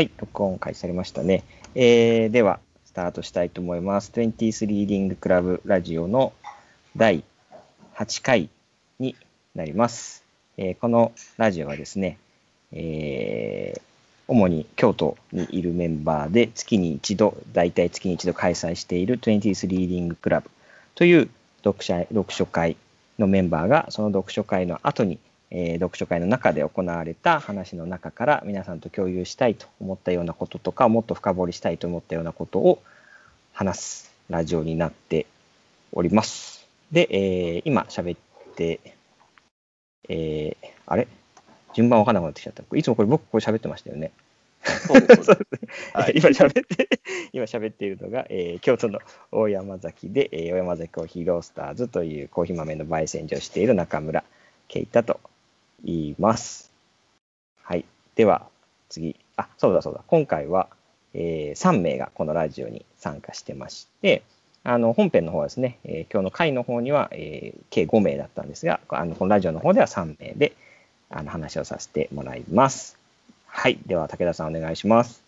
はい、録音開始されましたね。えーでは、スタートしたいと思います。23リーディングクラブラジオの第8回になります。えーこのラジオはですね、えー主に京都にいるメンバーで月に一度、大体月に一度開催している23リーディングクラブという読者読書会のメンバーがその読書会の後にえー読書会の中で行われた話の中から皆さんと共有したいと思ったようなこととかもっと深掘りしたいと思ったようなことを話すラジオになっております。で、えー今喋って、えーあれ？順番わかんなくなってきちゃった。いつもこれ僕これ喋ってましたよね。そうです、そうです。はい 今喋って、今喋っているのが、えー京都の大山崎で、えー大山崎コーヒーロースターズというコーヒー豆の焙煎所をしている中村圭太と言います。はい。では、次。あ、そうだそうだ。今回は、え3名がこのラジオに参加してまして、あの本編の方はですね、えー今日の回の方には、えー計5名だったんですが、あのこのラジオの方では3名であの話をさせてもらいます。はい。では、武田さんお願いします。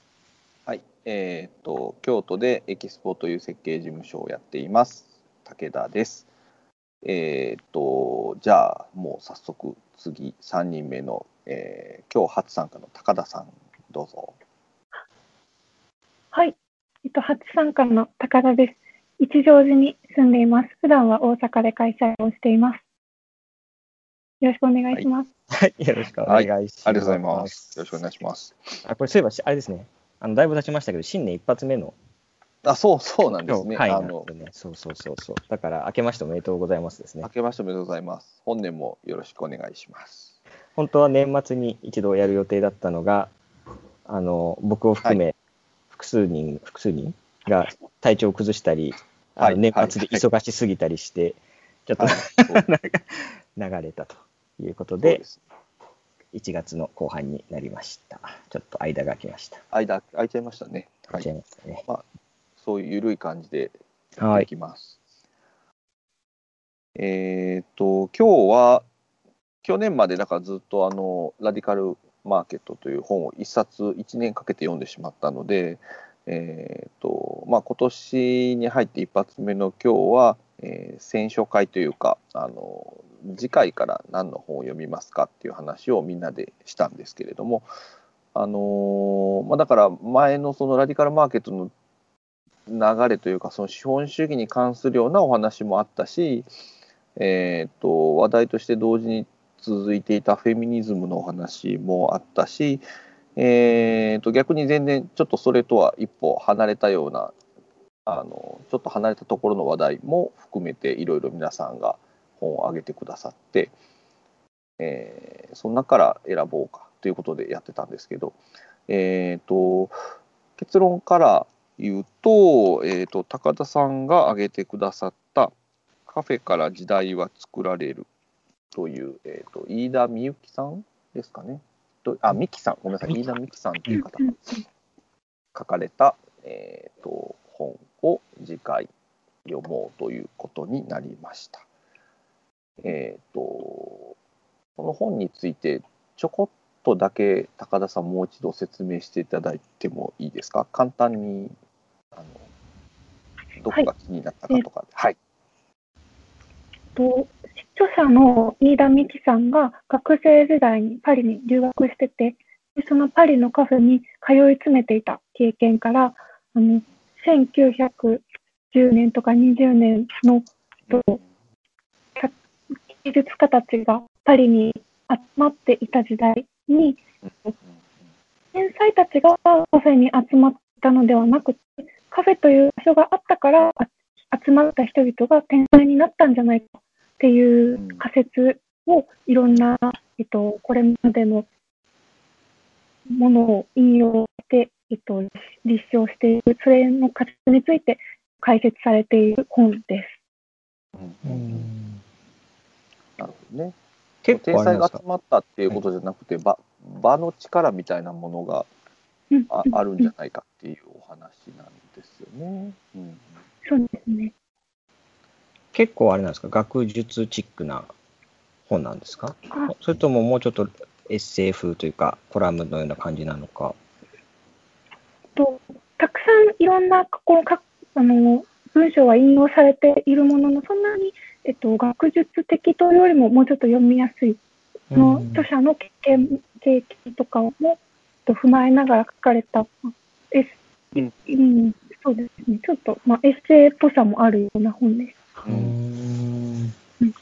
はい。えっ、と、京都でエキスポという設計事務所をやっています。武田です。えっ、と、じゃあ、もう早速、次、3人目の、えー今日初参加の高田さん、どうぞ。はい。えっと、初参加の高田です。一乗寺に住んでいます。普段は大阪で会社をしています。よろしくお願いします。はい。よろしくお願いします。ありがとうございます。よろしくお願いします。あ、これそういえばし、あれですね。あの、だいぶ経ちましたけど、新年一発目のあ、そう、そうなんですね。あの回なんで、ね。そうそうそうそう。だから、明けましておめでとうございますですね明。けましておめでとうございます。本年もよろしくお願いします。本当は年末に一度やる予定だったのが、あの、僕を含め、複数人、複数人が体調を崩したり、あはいの年末で忙しすぎたりして、ちょっと、はい 流れたということでで、す1月の後半になりました。ちょっと間が空きました。間、空いちゃいましたね。はい空いちゃ。いましたね。そういう緩い感じでやっていはい。きます。えっ、と、今日は、去年までだからずっとあの、ラディカルマーケットという本を一冊1年かけて読んでしまったので、えっ、と、まあ今年に入って一発目の今日は、えー選書会というか、あの、次回から何の本を読みますかっていう話をみんなでしたんですけれども、あのーまあ、だから前のそのラディカルマーケットの流れというかその資本主義に関するようなお話もあったし、えー、と話題として同時に続いていたフェミニズムのお話もあったし、えー、と逆に全然ちょっとそれとは一歩離れたようなあのちょっと離れたところの話題も含めていろいろ皆さんが本を挙げてくださって、えーその中から選ぼうかということでやってたんですけど、えー、と結論から言うと,、えー、と高田さんが挙げてくださった「カフェから時代は作られる」という、えー、と飯田美幸さんですかね。とあ美樹さん。ごめんなさい。飯田美樹さんという方。が書かれた、えー、と本を次回読もうということになりました。えー、とこの本についてちょこっとだけ高田さんもう一度説明していただいてもいいですか？簡単にあのどこが気になったかとか。はい、と著者の飯田美樹さんが学生時代にパリに留学してて、でそのパリのカフェに通い詰めていた経験から、あの1910年とか20年のと技術家たちがパリに集まっていた時代に、天才たちがカフェに集まったのではなくて、カフェという場所があったからあ集まった人々が天才になったんじゃないかっていう仮説をいろんな、えっと、これまでのものを引用して、えっと、立証している、それの仮説について解説されている本です。うん。なるほどね。結天才が集まったっていうことじゃなくて場場の力みたいなものがうんああるんじゃないかっていうお話なんですよね。うんそうですね。結構あれなんですか？学術チックな本なんですか？あそれとももうちょっとエッセイ風というかコラムのような感じなのか？いろんなこうかあの文章は引用されているものの、そんなに、えっと、学術的というよりももうちょっと読みやすい、の著者の経験経験とかも、と、踏まえながら書かれた、エスうんうん、そうですね、ちょっと、まあ、エッセイっぽさもあるような本です。うーんうん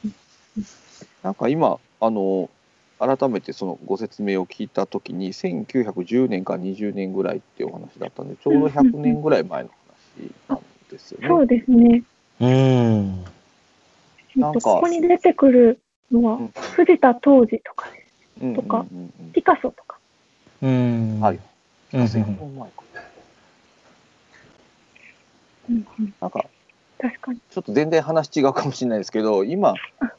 なんか今あの改めてそのご説明を聞いたときに1910年から20年ぐらいっていうお話だったんでちょうど100年ぐらい前の話なんですよね。そうですね。うーんここに出てくるのはうん、藤田東司とかです。うんとかうんうんうんピカソとか。うーんはい。うん。うん。100年前かうんうん、なんか確かに。ちょっと全然話違うかもしれないですけど今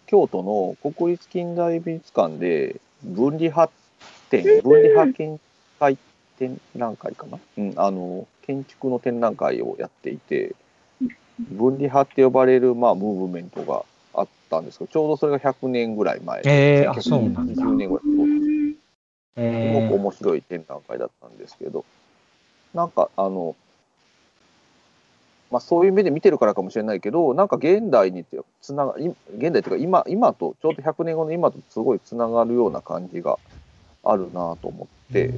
京都の国立近代美術館で分離派展分離派見解展覧会かな、うん、あの建築の展覧会をやっていて分離派って呼ばれる、まあ、ムーブメントがあったんですけどちょうどそれが100年ぐらい前。えーあそうなんだ。20年ぐらいえごく面白い展覧会だったんですけど、なんかあの、まあ、そういう目で見てるからかもしれないけど、なんか現代につながい現代というか今、今と、ちょうど100年後の今とすごいつながるような感じがあるなと思って、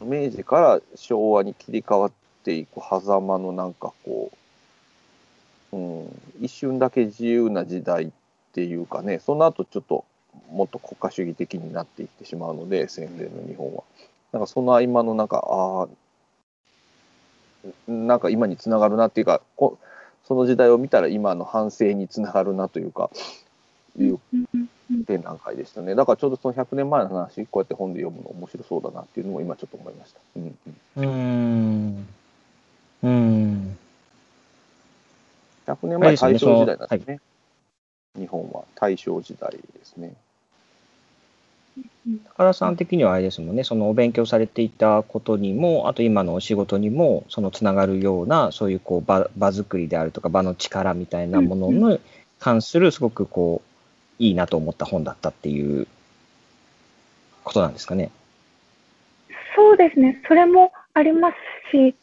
明治から昭和に切り替わっていく狭間のなんかこう、うん、一瞬だけ自由な時代っていうかね、その後ちょっともっと国家主義的になっていってしまうので、戦前の日本は。なんかその合間のなんか、ああ、なんか今につながるなっていうか、こその時代を見たら今の反省につながるなというか、いう展覧会でしたね。だからちょうどその100年前の話、こうやって本で読むの面白そうだなっていうのも今ちょっと思いました。うんうん、うーんうーん100年前、大正時代なんですね。日本は大正時代ですね。高田さん的にはあれですもんね、そのお勉強されていたことにも、あと今のお仕事にも、そのつながるような、そういうこう場場作りであるとか、場の力みたいなものに関する、すごくこう、いいなと思った本だったっていうことなんですかね。そうですね、それもありますし、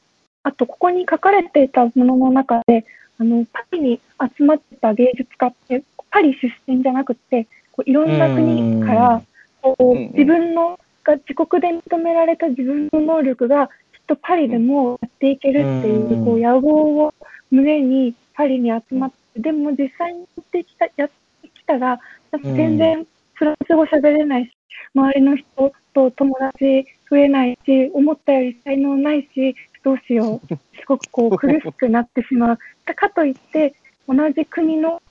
あと、ここに書かれていたものの中で、あのパリに集まってた芸術家って、パリ出身じゃなくて、こういろんな国からこう自分のが自国で認められた自分の能力がきっとパリでもやっていけるっていう,、うんこう野望を胸にパリに集まって、でも実際にやってきたやってきたら、全然フランス語喋れないし、周りの人と友達増えないし、思ったより才能ないし、どうしよう、すごくこう苦しくなってしまう。かといって、同じ国の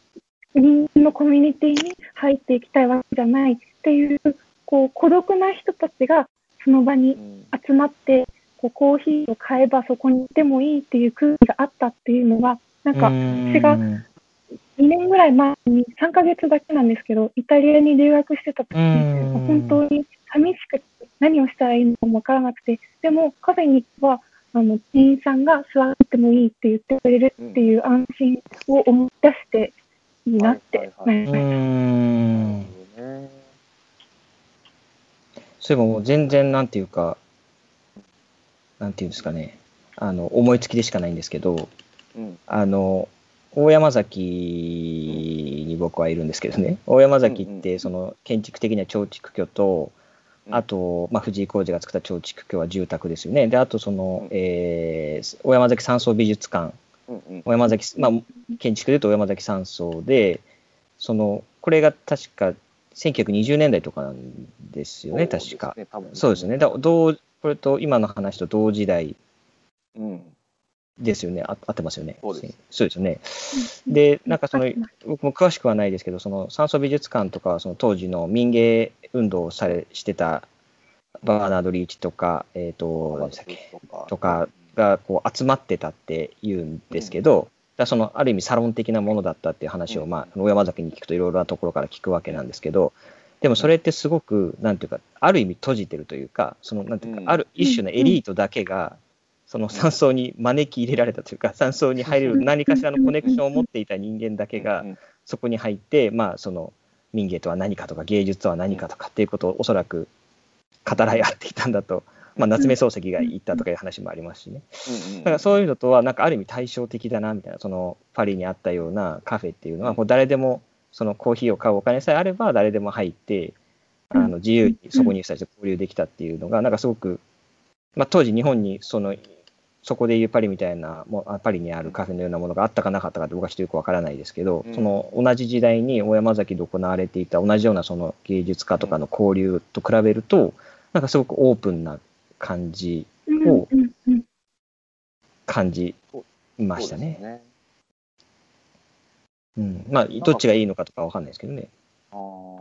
人間のコミュニティに入っていきたいわけじゃないっていう、こう孤独な人たちがその場にうん。集まって、こうコーヒーを買えばそこにいてもいいっていう空気があったっていうのが、なんか私がう。ん2年ぐらい前に3ヶ月だけなんですけど、イタリアに留学してた時うに、ん。本当に寂しくて何をしたらいいのかもわからなくて、でもカフェにはあの店員さんが座ってもいいって言ってくれるっていう安心を思い出していいなってなりうました。ん。ねそれもう全然なんていうか、なんていうんですかね、あの思いつきでしかないんですけど、うん。あの大山崎に僕はいるんですけどね、大山崎っうんうんてその建築的には長築居と、うん。あと、まあ、藤井浩二が作った長築居は住宅ですよね。で、あとその、うん。えー大山崎山荘美術館、うんうん大山崎、まあ、建築でいうと大山崎山荘で、その、これが確か1920年代とかなんですよね、確か。そうですね多分そうですよね。だ同これと今の話と同時代うんですよね。あ合ってますよね。そうですそうですよね。で、なんかその僕も詳しくはないですけど、その山荘美術館とかは、その当時の民芸運動をされしてたバーナード・リーチとか、えっ、と、何でしたっけ、とかがこう集まってたって言うんですけど、だからそのある意味サロン的なものだったっていう話を、うん。まあ、大山崎に聞くといろいろなところから聞くわけなんですけど、でもそれってすごく、なんていうか、ある意味閉じてるというか、その、なんていうか、うんある一種のエリートだけが、その山荘に招き入れられたというか、山荘に入れる何かしらのコネクションを持っていた人間だけがうん、そこに入って、まあ、その民芸とは何かとか芸術とは何かとかっていうことをおそらく語らい合っていたんだとまあ、夏目漱石が言ったとかいう話もありますしね。だからそういうのとは、なんかある意味対照的だなみたいな、そのパリにあったようなカフェっていうのは、うん。こう誰でもそのコーヒーを買うお金さえあれば、誰でも入って、あの自由にそこに人たちと交流できたっていうのが、なんかすごく、まあ、当時日本にその、そこでいうパリみたいな、もパリにあるカフェのようなものがあったかなかったかって僕はちょっとよくわからないですけど、うん。その同じ時代に大山崎で行われていた同じようなその芸術家とかの交流と比べると、なんかすごくオープンな感じうんを感じましたね。そうん、まあ、どっちがいいのかとかわかんないですけどね。あー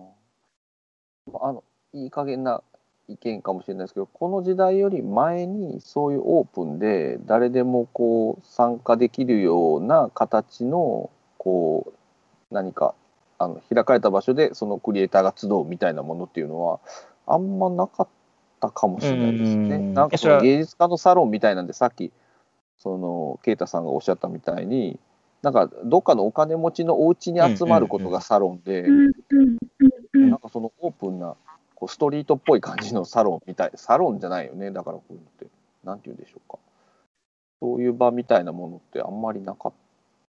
あのいい加減な意見かもしれないですけどこの時代より前にそういうオープンで誰でもこう参加できるような形のこう何かあの開かれた場所でそのクリエイターが集うみたいなものっていうのはあんまなかったかもしれないですね。うんなんかその芸術家のサロンみたいなんでさっきその啓太さんがおっしゃったみたいになんかどっかのお金持ちのお家に集まることがサロンで。うんうんうんうんなんかそのオープンなこうストリートっぽい感じのサロンみたいサロンじゃないよねだからこういうのってなんて言うんでしょうかそういう場みたいなものってあんまりなかっ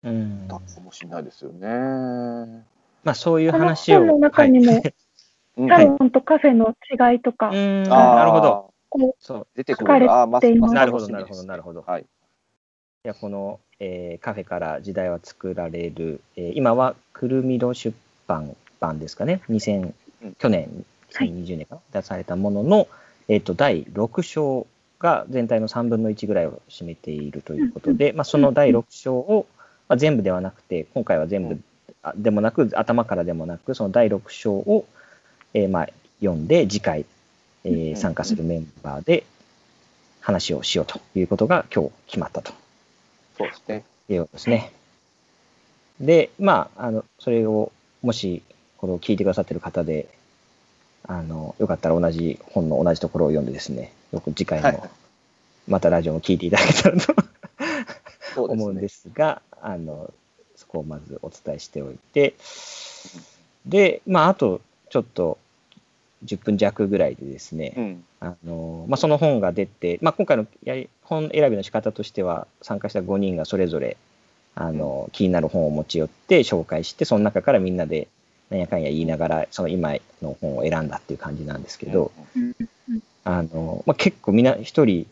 うんたかもしれないですよね。まあ、そういう話を。本の中にも、うんサロンとカフェの違いとか、なるほど。こそう。出てく書かれてるあーまなるほど、なるほど、なるほど。はい。いやこの、えーカフェから時代は作られる、えー今はくるみろ出版版ですかね、2000うん。去年、はい。2020年かな、出されたものの、えー、と第6章が全体の3分の1ぐらいを占めているということで、まあ、その第6章を、まあ、全部ではなくて、今回は全部、うでもなく、頭からでもなく、その第6章を、えーまあ、読んで、次回、えーうん参加するメンバーで話をしようということが今日決まったと。そうですね。いうことですね。で、まあ、あの、それを、もし、これを聞いてくださってる方で、あの、よかったら同じ本の同じところを読んでですね、よく次回はいの、またラジオも聞いていただけたらと そうです思うんね。ですが、あの、そこをまずお伝えしておいて、で、まあ、あと、ちょっと、10分弱ぐらいでですね、うん。あのまあ、その本が出て、まあ、今回のやり本選びの仕方としては、参加した5人がそれぞれあの気になる本を持ち寄って紹介して、その中からみんなでなんやかんや言いながら、その今の本を選んだっていう感じなんですけど、うん。うんあのまあ、結構みんな1人4、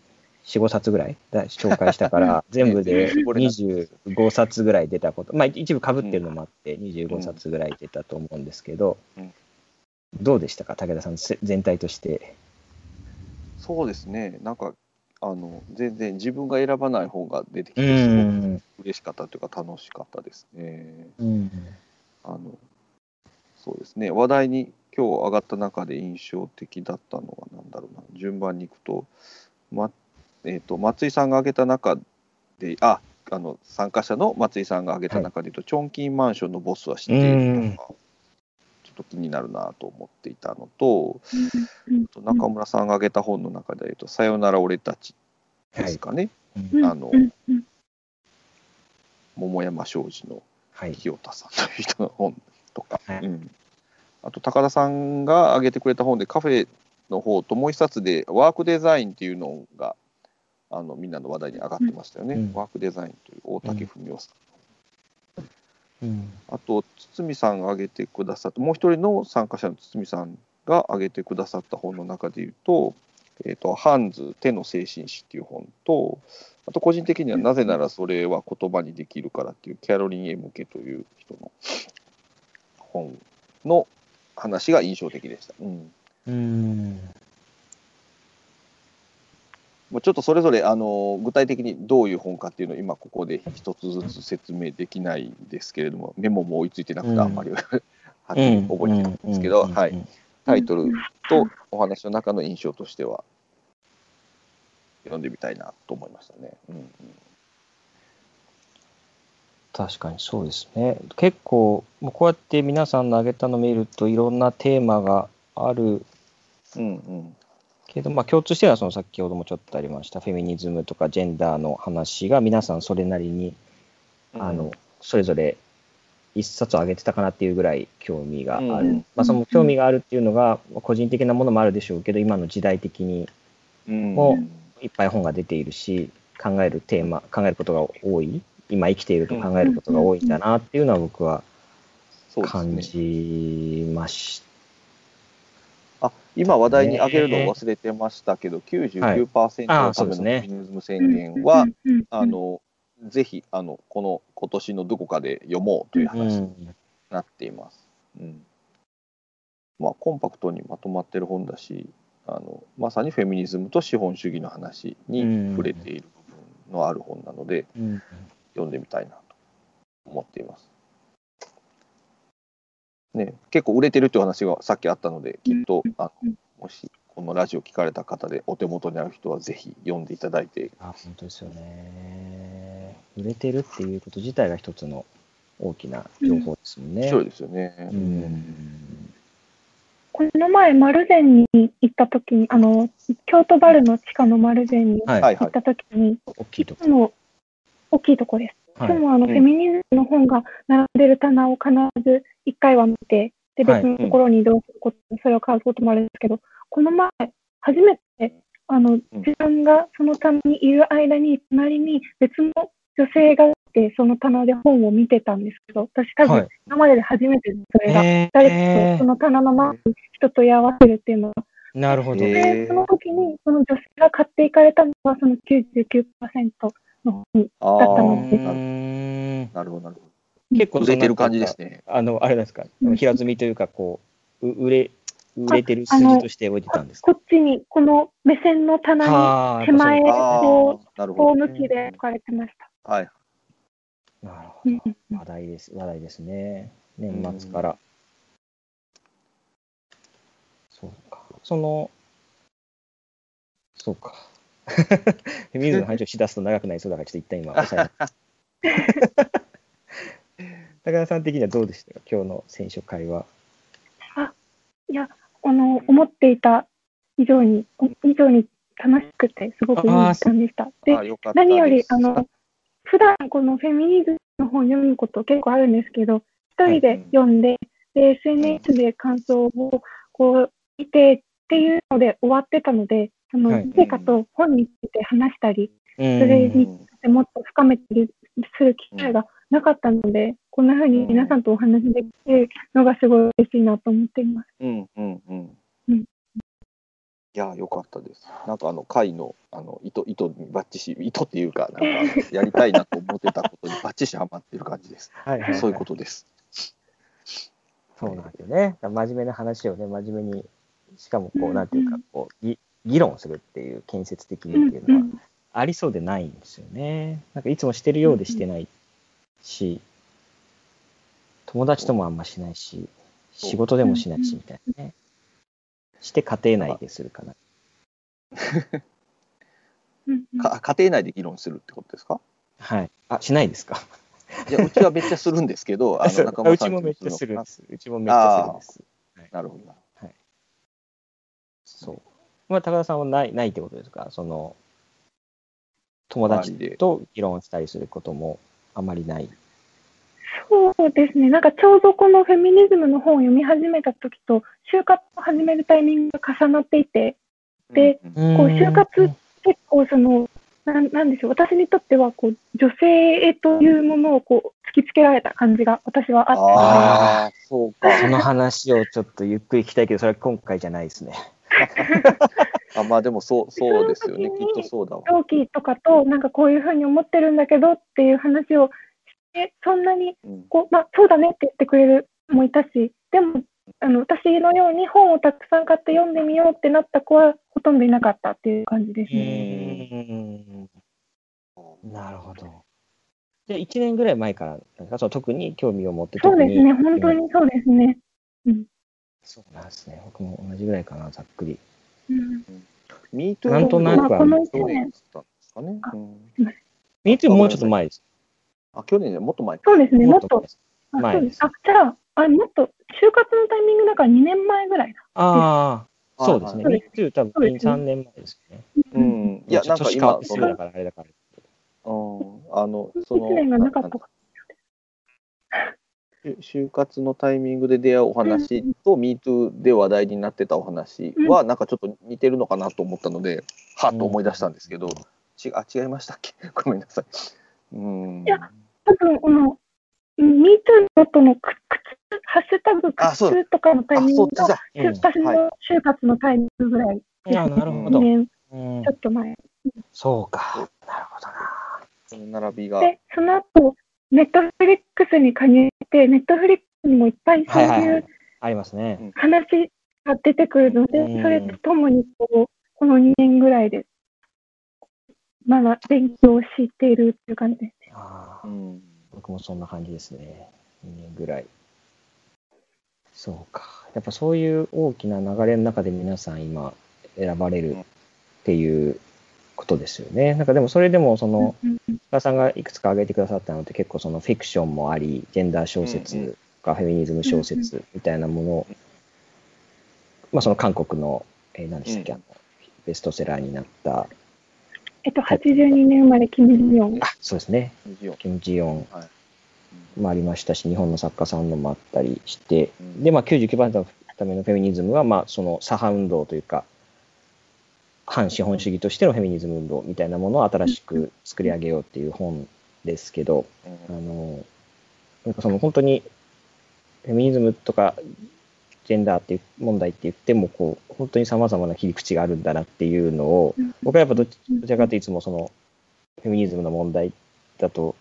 5冊ぐらいだ紹介したから、全部で絞れな25冊ぐらい出たこと、まあ、一部かぶってるのもあって、25冊ぐらい出たと思うんですけどうん、どうでしたか、武田さん、せ全体として。そうですね。なんかあの全然自分が選ばない本が出てきうてすごくん嬉しかったというか楽しかったですね。うん。あのそうですね。話題に今日上がった中で印象的だったのは何だろうな。順番にいくと,、まえー、と松井さんが挙げた中でああの参加者の松井さんが挙げた中で言うと、チョンキンマンションのボスは知っているとか、と気になるなと思っていたのと、うん中村さんが挙げた本の中で言うと「さよなら俺たち」ですかね、うんあの桃山商事のはい。清田さんという人の本とか、はい。うん、あと高田さんが挙げてくれた本でカフェの方ともう一冊でワークデザインっていうのがあのみんなの話題に上がってましたよね、うん。ワークデザインという大竹文夫さん、うんあと堤さんが挙げてくださったもう一人の参加者の堤さんが挙げてくださった本の中でいうと「えー、とハンズ手の精神史」っていう本とあと個人的には「なぜならそれは言葉にできるから」っていうキャロリン・エムケという人の本の話が印象的でした。うんうん。もうちょっとそれぞれあの具体的にどういう本かっていうのを今ここで一つずつ説明できないんですけれどもメモも追いついてなくてあんまり、はっきり覚えてないんですけど、うん。はい、タイトルとお話の中の印象としては読んでみたいなと思いましたね。うんうん。確かにそうですね。結構、もうこうやって皆さんの挙げたの見るといろんなテーマがあるうんうんけど、まあ、共通してるのはその先ほどもちょっとありましたフェミニズムとかジェンダーの話が皆さんそれなりに、あのそれぞれ一冊挙げてたかなっていうぐらい興味がある、うん。まあ、その興味があるっていうのが個人的なものもあるでしょうけど今の時代的にうん。もいっぱい本が出ているし、考えるテーマ、考えることが多い、今生きていると考えることが多いんだなっていうのは僕は感ね。じましあ今話題に挙げるのを忘れてましたけど、99%あのためのフェミニズム宣言は、うんうんうんあのぜひあのこの今年のどこかで読もうというた。話になっています。うんまあ、コンパクトにまとまってる本だしあの、まさにフェミニズムと資本主義の話に触れている部分のある本なので、うん読んでみたいなと思っています。ね、結構売れてるっていう話がさっきあったので、きっとあのうんもしこのラジオ聞かれた方でお手元にある人はぜひ読んでいただいて、あ、本当ですよね。売れてるっていうこと自体が一つの大きな情報ですもんね。面白いですよね。うん。この前、丸善に行った時に、あの、京都バルの地下の丸善にはい。はいはい。行った時に、大きいとこ大きいとこです。はい。いつもあの、うん。フェミニズムの本が並んでる棚を必ず一回は見て、で、はい。別のところに移動すること、それを買うこともあるんですけど、この前、初めて、あの、自分がその棚にいる間に、隣に別の女性がいて、その棚で本を見てたんですけど、私多分、はい。今までで初めてそれが、え誰かとその棚の前に人と居合わせるっていうのは、ー、なるほど。で、その時に、その女性が買っていかれたのは、その99%の本あだったのーでうなるほど、なるほ結構ど。売れてる感じですね。あの、あれですか、うん平積みというか、こう、う売れ、売れてる数字として置いてたんですか？こっちに、この目線の棚はあに手前、こう、こう。向きで置かれてました。はい。なるほど。話題です。話題ですね。年末から。そうか。その、そうか。フェミニズムの話をしだすと長くなりそうだから、ちょっと一旦今、抑えます。高田さん的にはどうでした？か今日の選書会は。いや、あの、思っていた以上に、以上に楽しくて、すごくいい時間でした。で。何より、あの、普段このフェミニズムの本読むこと結構あるんですけど、一人で読んで、で、SNS で感想をこう見てっていうので終わってたので、その、はい誰かと本について話したり、うんそれにうんもっと深めたりする機会がなかったので、こんな風に皆さんとお話できるのがすごい嬉しいなと思っています。うんうんうん。うんいや、よかったです。なんかあの会のあの糸糸にバッチし、糸っていうか、なんかやりたいなと思ってたことにバッチシハマってる感じです。はいはいはいそういうことです。そうなんですよね。真面目な話をね、真面目に、しかもこう、うんなんていうか、こう、ぎ議論するっていう、建設的うんにっていうのは、ありそうでないんですよね。なんかいつもしてるようでしてないし、友達ともあんましないし、仕事でもしないし、みたいなね。して家庭内でするかな。か家庭内で議論するってことですか？はい。あ、しないですか？いや、うちはめっちゃするんですけど、あそうの仲間さんうちもめっちゃするんあです。うちもめっちゃするんです。なるほどな。そう。まあ、高田さんはない、ないってことですか？その、友達と議論したりすることもあまりない。そうですね。なんかちょうどこのフェミニズムの本を読み始めた時と、就活を始めるタイミングが重なっていて、でこう就活結構その、なんなんでしょう、私にとってはこう女性というものをこう突きつけられた感じが私はあって、ああ、そうか。その話をちょっとゆっくり聞きたいけど、それは今回じゃないですね。あまあでもそう そうですよね。きっとそうだわ。同期とかとなんかこういうふうに思ってるんだけどっていう話をして、そんなにうんこう、まあ、そうだねって言ってくれる子もいたし、でも、あの私のように本をたくさん買って読んでみようってなった子はほとんどいなかったっていう感じですね。なるほど。で、1年ぐらい前からなんか？その特に興味を持ってそうですね、本当にそうですね。そうなんですね。僕も同じぐらいかな、ざっくり。うん、ミートなんとなくはこの去1年年だったんですかね。あうんミートゥーもうちょっと前です。あ、去年ね、もっと前か。そうですね、もっと、あ前ですそうですあじゃあ、あもっと、就活のタイミングだから2年前ぐらいだ。ああ、そうですね。はいミートゥー多分そうですね3年前ですね。うん。いや、なんか年変わっ今、そのてすぐだ、からあれだから。うん、あの、その、1年がなかったか。就活のタイミングで出会うお話と、MeToo で話題になってたお話は、なんかちょっと似てるのかなと思ったので、はっと思い出したんですけど、ちあ違いましたっけ？ごめんなさい。うんいや多分、この、MeToo とのく靴、ハッシュタグあそう靴とかのタイミングが、あそっちだ。うん私の就活のタイミングぐらいです。あなるほど2年うんちょっと前。そうか。なるほどな。その並びが。で、その後、ネットフリックスに加入して、ネットフリックスにもいっぱいそうはいはいはいいう。ありますね。話が出てくるので、うんそれとともにこう、この2年ぐらいで、まだ勉強しているっていう感じです。あーうん僕もそんな感じですね。2年ぐらい。そうか。やっぱそういう大きな流れの中で皆さん今選ばれるっていうことですよね。なんかでもそれでもその、うんうん。深田さんがいくつか挙げてくださったのって結構そのフィクションもあり、ジェンダー小説かフェミニズム小説みたいなもの、まあその韓国の、えー何でしたっけ、うん。あのベストセラーになった、えっと、82年生まれ、キム・ジヨン。あ、そうですね、24キム・ジヨン。はい。もありましたし、日本の作家さんのもあったりして、うん。で、まあ99%のためのフェミニズムは、まあその左派運動というか、反資本主義としてのフェミニズム運動みたいなものを新しく作り上げようっていう本ですけど、あの、なんかその本当に、フェミニズムとか、ジェンダーっていう問題って言っても、こう、本当に様々な切り口があるんだなっていうのを、僕はやっぱどっちらかというといつもその、フェミニズムの問題だと、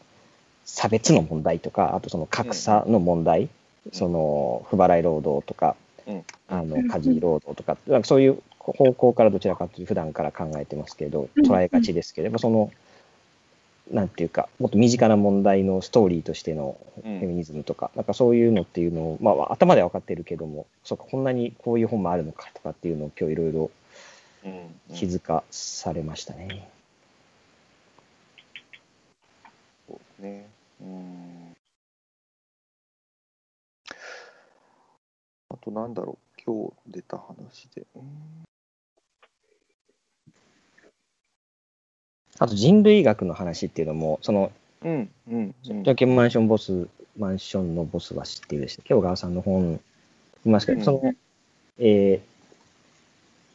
差別の問題とか、あとその格差の問題、その、不払い労働とか、うん。あの、家事労働とか、なんかそういう方向からどちらかというと普段から考えてますけど、捉えがちですけど、やっぱその、なんていうか、もっと身近な問題のストーリーとしてのフェミニズムとか、なんかそういうのっていうのを、まあ頭では分かってるけども、そうか、こんなにこういう本もあるのかとかっていうのを今日いろいろうん気づかされましたね。そうですね。うん。あとなんだろう、今日出た話で。うんあと人類学の話っていうのも、その、うん、うん、うん。ジャケンマンションボス、マンションのボスは知っているでしたっけ小川さんの本、いますけど、うん。その、えー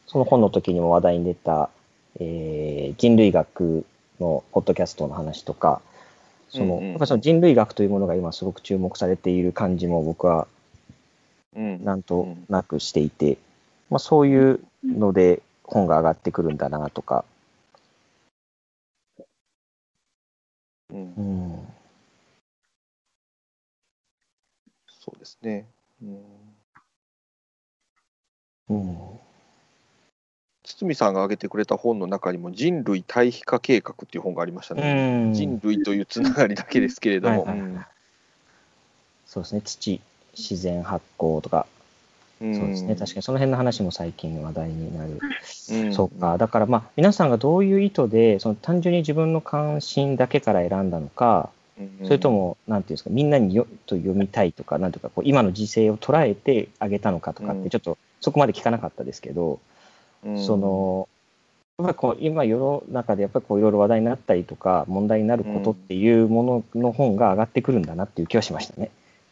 その本の時にも話題に出た、えー人類学のポッドキャストの話とか、その、うんうん。やっぱその人類学というものが今すごく注目されている感じも僕はうん、なんとなくしていて、まあそういうので本が上がってくるんだなとか、うん。う、ん、そうですね。うん。うん、堤さんが挙げてくれた本の中にも人類対比化計画っていう本がありましたね。うん。人類というつながりだけですけれども。はいはいはいそうですね、土、自然発酵とか、うんそうですね、確かにその辺の話も最近話題になる。うん。そうか、だからまあ、皆さんがどういう意図で、その単純に自分の関心だけから選んだのか、うん。それとも、なんていうんですか、みんなによと読みたいとか、なんていうか、こう今の時勢を捉えてあげたのかとかって、うん。ちょっとそこまで聞かなかったですけど、うん。その、やっぱりこう今世の中でやっぱりこういろいろ話題になったりとか、問題になることっていうものの本が上がってくるんだなっていう気はしましたね。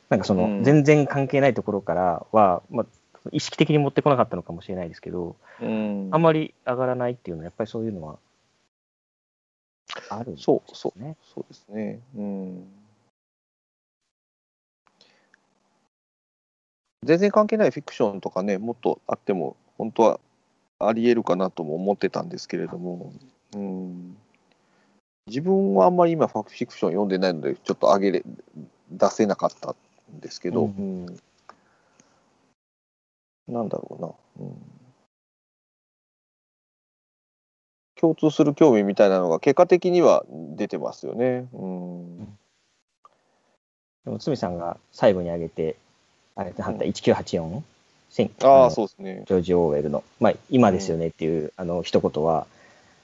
なんかその、うん。全然関係ないところからは、まあ、意識的に持ってこなかったのかもしれないですけど、うんあんまり上がらないっていうのは、やっぱりそういうのはあるんですそうそうね。そうですね。うん。全然関係ないフィクションとかね、もっとあっても、本当はありえるかなとも思ってたんですけれども、うん。自分はあんまり今、ファクフィクション読んでないので、ちょっと上げれ出せなかったんですけど、ううんなんだろうな。うん共通する興味みたいなのが結果的には出てますよね。うん。でも、つみさんが最後に挙げて、あれてはった1984、千ああ、のそうですね。ジョージ・オーウェルの、まあ、今ですよねっていう、あの一言は、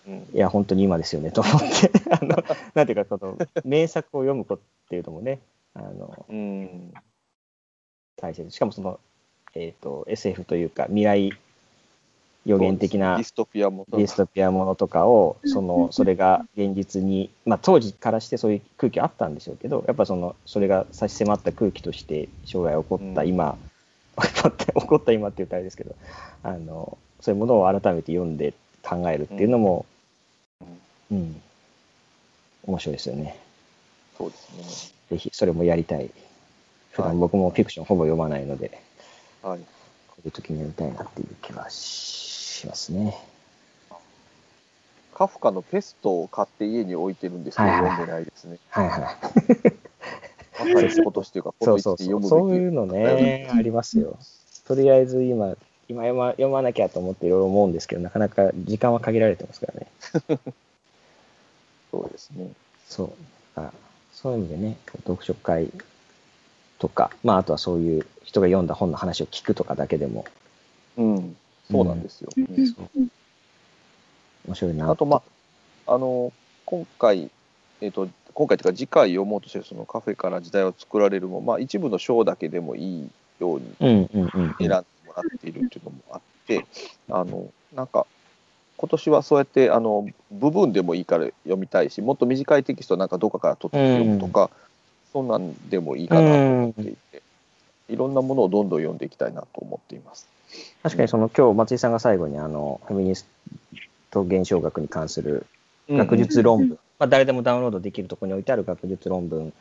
うんいや、本当に今ですよねと思って、あのなんていうか、この名作を読むことっていうのもね、あのうん。大切。しかもその、えっ、と、SF というか、未来予言的なディストピアもディストピアものとかを、うん。その、それが現実に、まあ当時からしてそういう空気あったんでしょうけど、やっぱその、それが差し迫った空気として将来起こった今、起こった、起こった今って言ったらあれですけど、あの、そういうものを改めて読んで考えるっていうのも、うん、面白いですよね。そうですぜひ、それもやりたい。普段僕もフィクションほぼ読まないので、ね。はい。こういう時にやりたいなっていう気はしますね。カフカのペストを買って家に置いてるんですけど、はいはい読んでないですね。はいはい。そうそういうのね、ありますよ。とりあえず今、今読ま読まなきゃと思っていろいろ思うんですけど、なかなか時間は限られてますからね。そうですね。そう。そういう意味でね、読書会とか、まあ、あとはそういう人が読んだ本の話を聞くとかだけでもうん。そうなんですよ。うん面白いな。あと、まあ、あの、今回、えっ、と、今回というか次回読もうとしてるそのカフェから時代を作られるも、まあ一部の章だけでもいいようにうんうんうんうん。選んでもらっているっていうのもあって、あの、なんか、今年はそうやって、あの、部分でもいいから読みたいし、もっと短いテキストなんかどっかから取って読むとか、そんなんでもいいかなと思っていて、いろんなものをどんどん読んでいきたいなと思っています。確かにその今日松井さんが最後にあのフェミニスト現象学に関する学術論文、うんまあ、誰でもダウンロードできるところに置いてある学術論文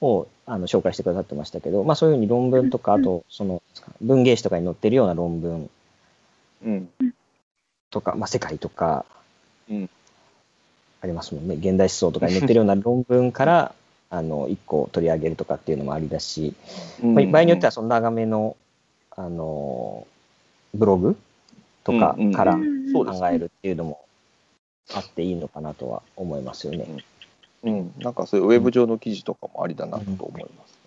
をあの紹介してくださってましたけど、まあ、そういうふうに論文とか、あとその文芸誌とかに載ってるような論文うん。とか、まあ、世界とかうん。ありますもんね、現代思想とかに載ってるような論文からあの1個取り上げるとかっていうのもありだし、うんまあ場合によってはその長めのあのブログとかうんうんから考えるっていうのもあっていいのかなとは思いますよね。うん、なんかそういうウェブ上の記事とかもありだなと思います。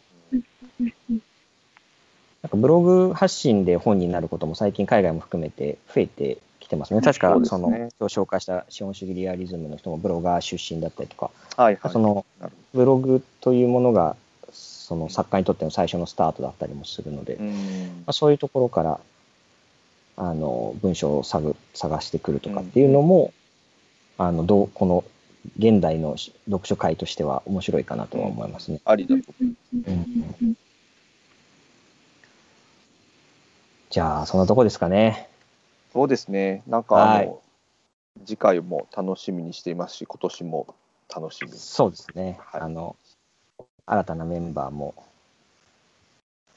なんかブログ発信で本になることも最近海外も含めて増えてきてますね。確かそうですね今日紹介した資本主義リアリズムの人もブロガー出身だったりとか、はいはい。そのブログというものがその作家にとっての最初のスタートだったりもするので、まあ、そういうところからあの文章を探探してくるとかっていうのも、あのどうこの現代の読書会としては面白いかなとは思いますね。ありだと。うんじゃあ、そんなとこですかね。そうですね。なんかあはいの、次回も楽しみにしていますし、今年も楽しみに。そうですね。はいあの、新たなメンバーも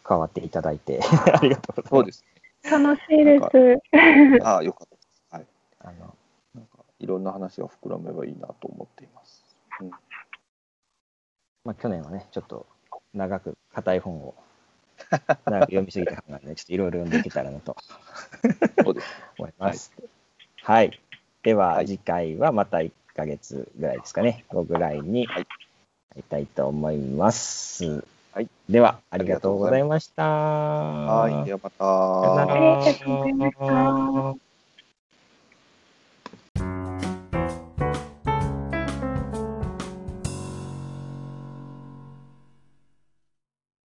加わっていただいて、ありがとうございます。そうです。楽しいです。ああ、よかったです。はい。あのなんかいろんな話が膨らめばいいなと思っています。うん、まあ、去年はね、ちょっと長く硬い本を 長く読みすぎた感があるので、ちょっといろいろ読んでいけたらなと そうです。思います。はい。では、はい次回はまた1ヶ月ぐらいですかね、後ぐらいにはい会いたいと思います。はい。では、ありがとうございました。はい。ではまた。さよならありがとうございました。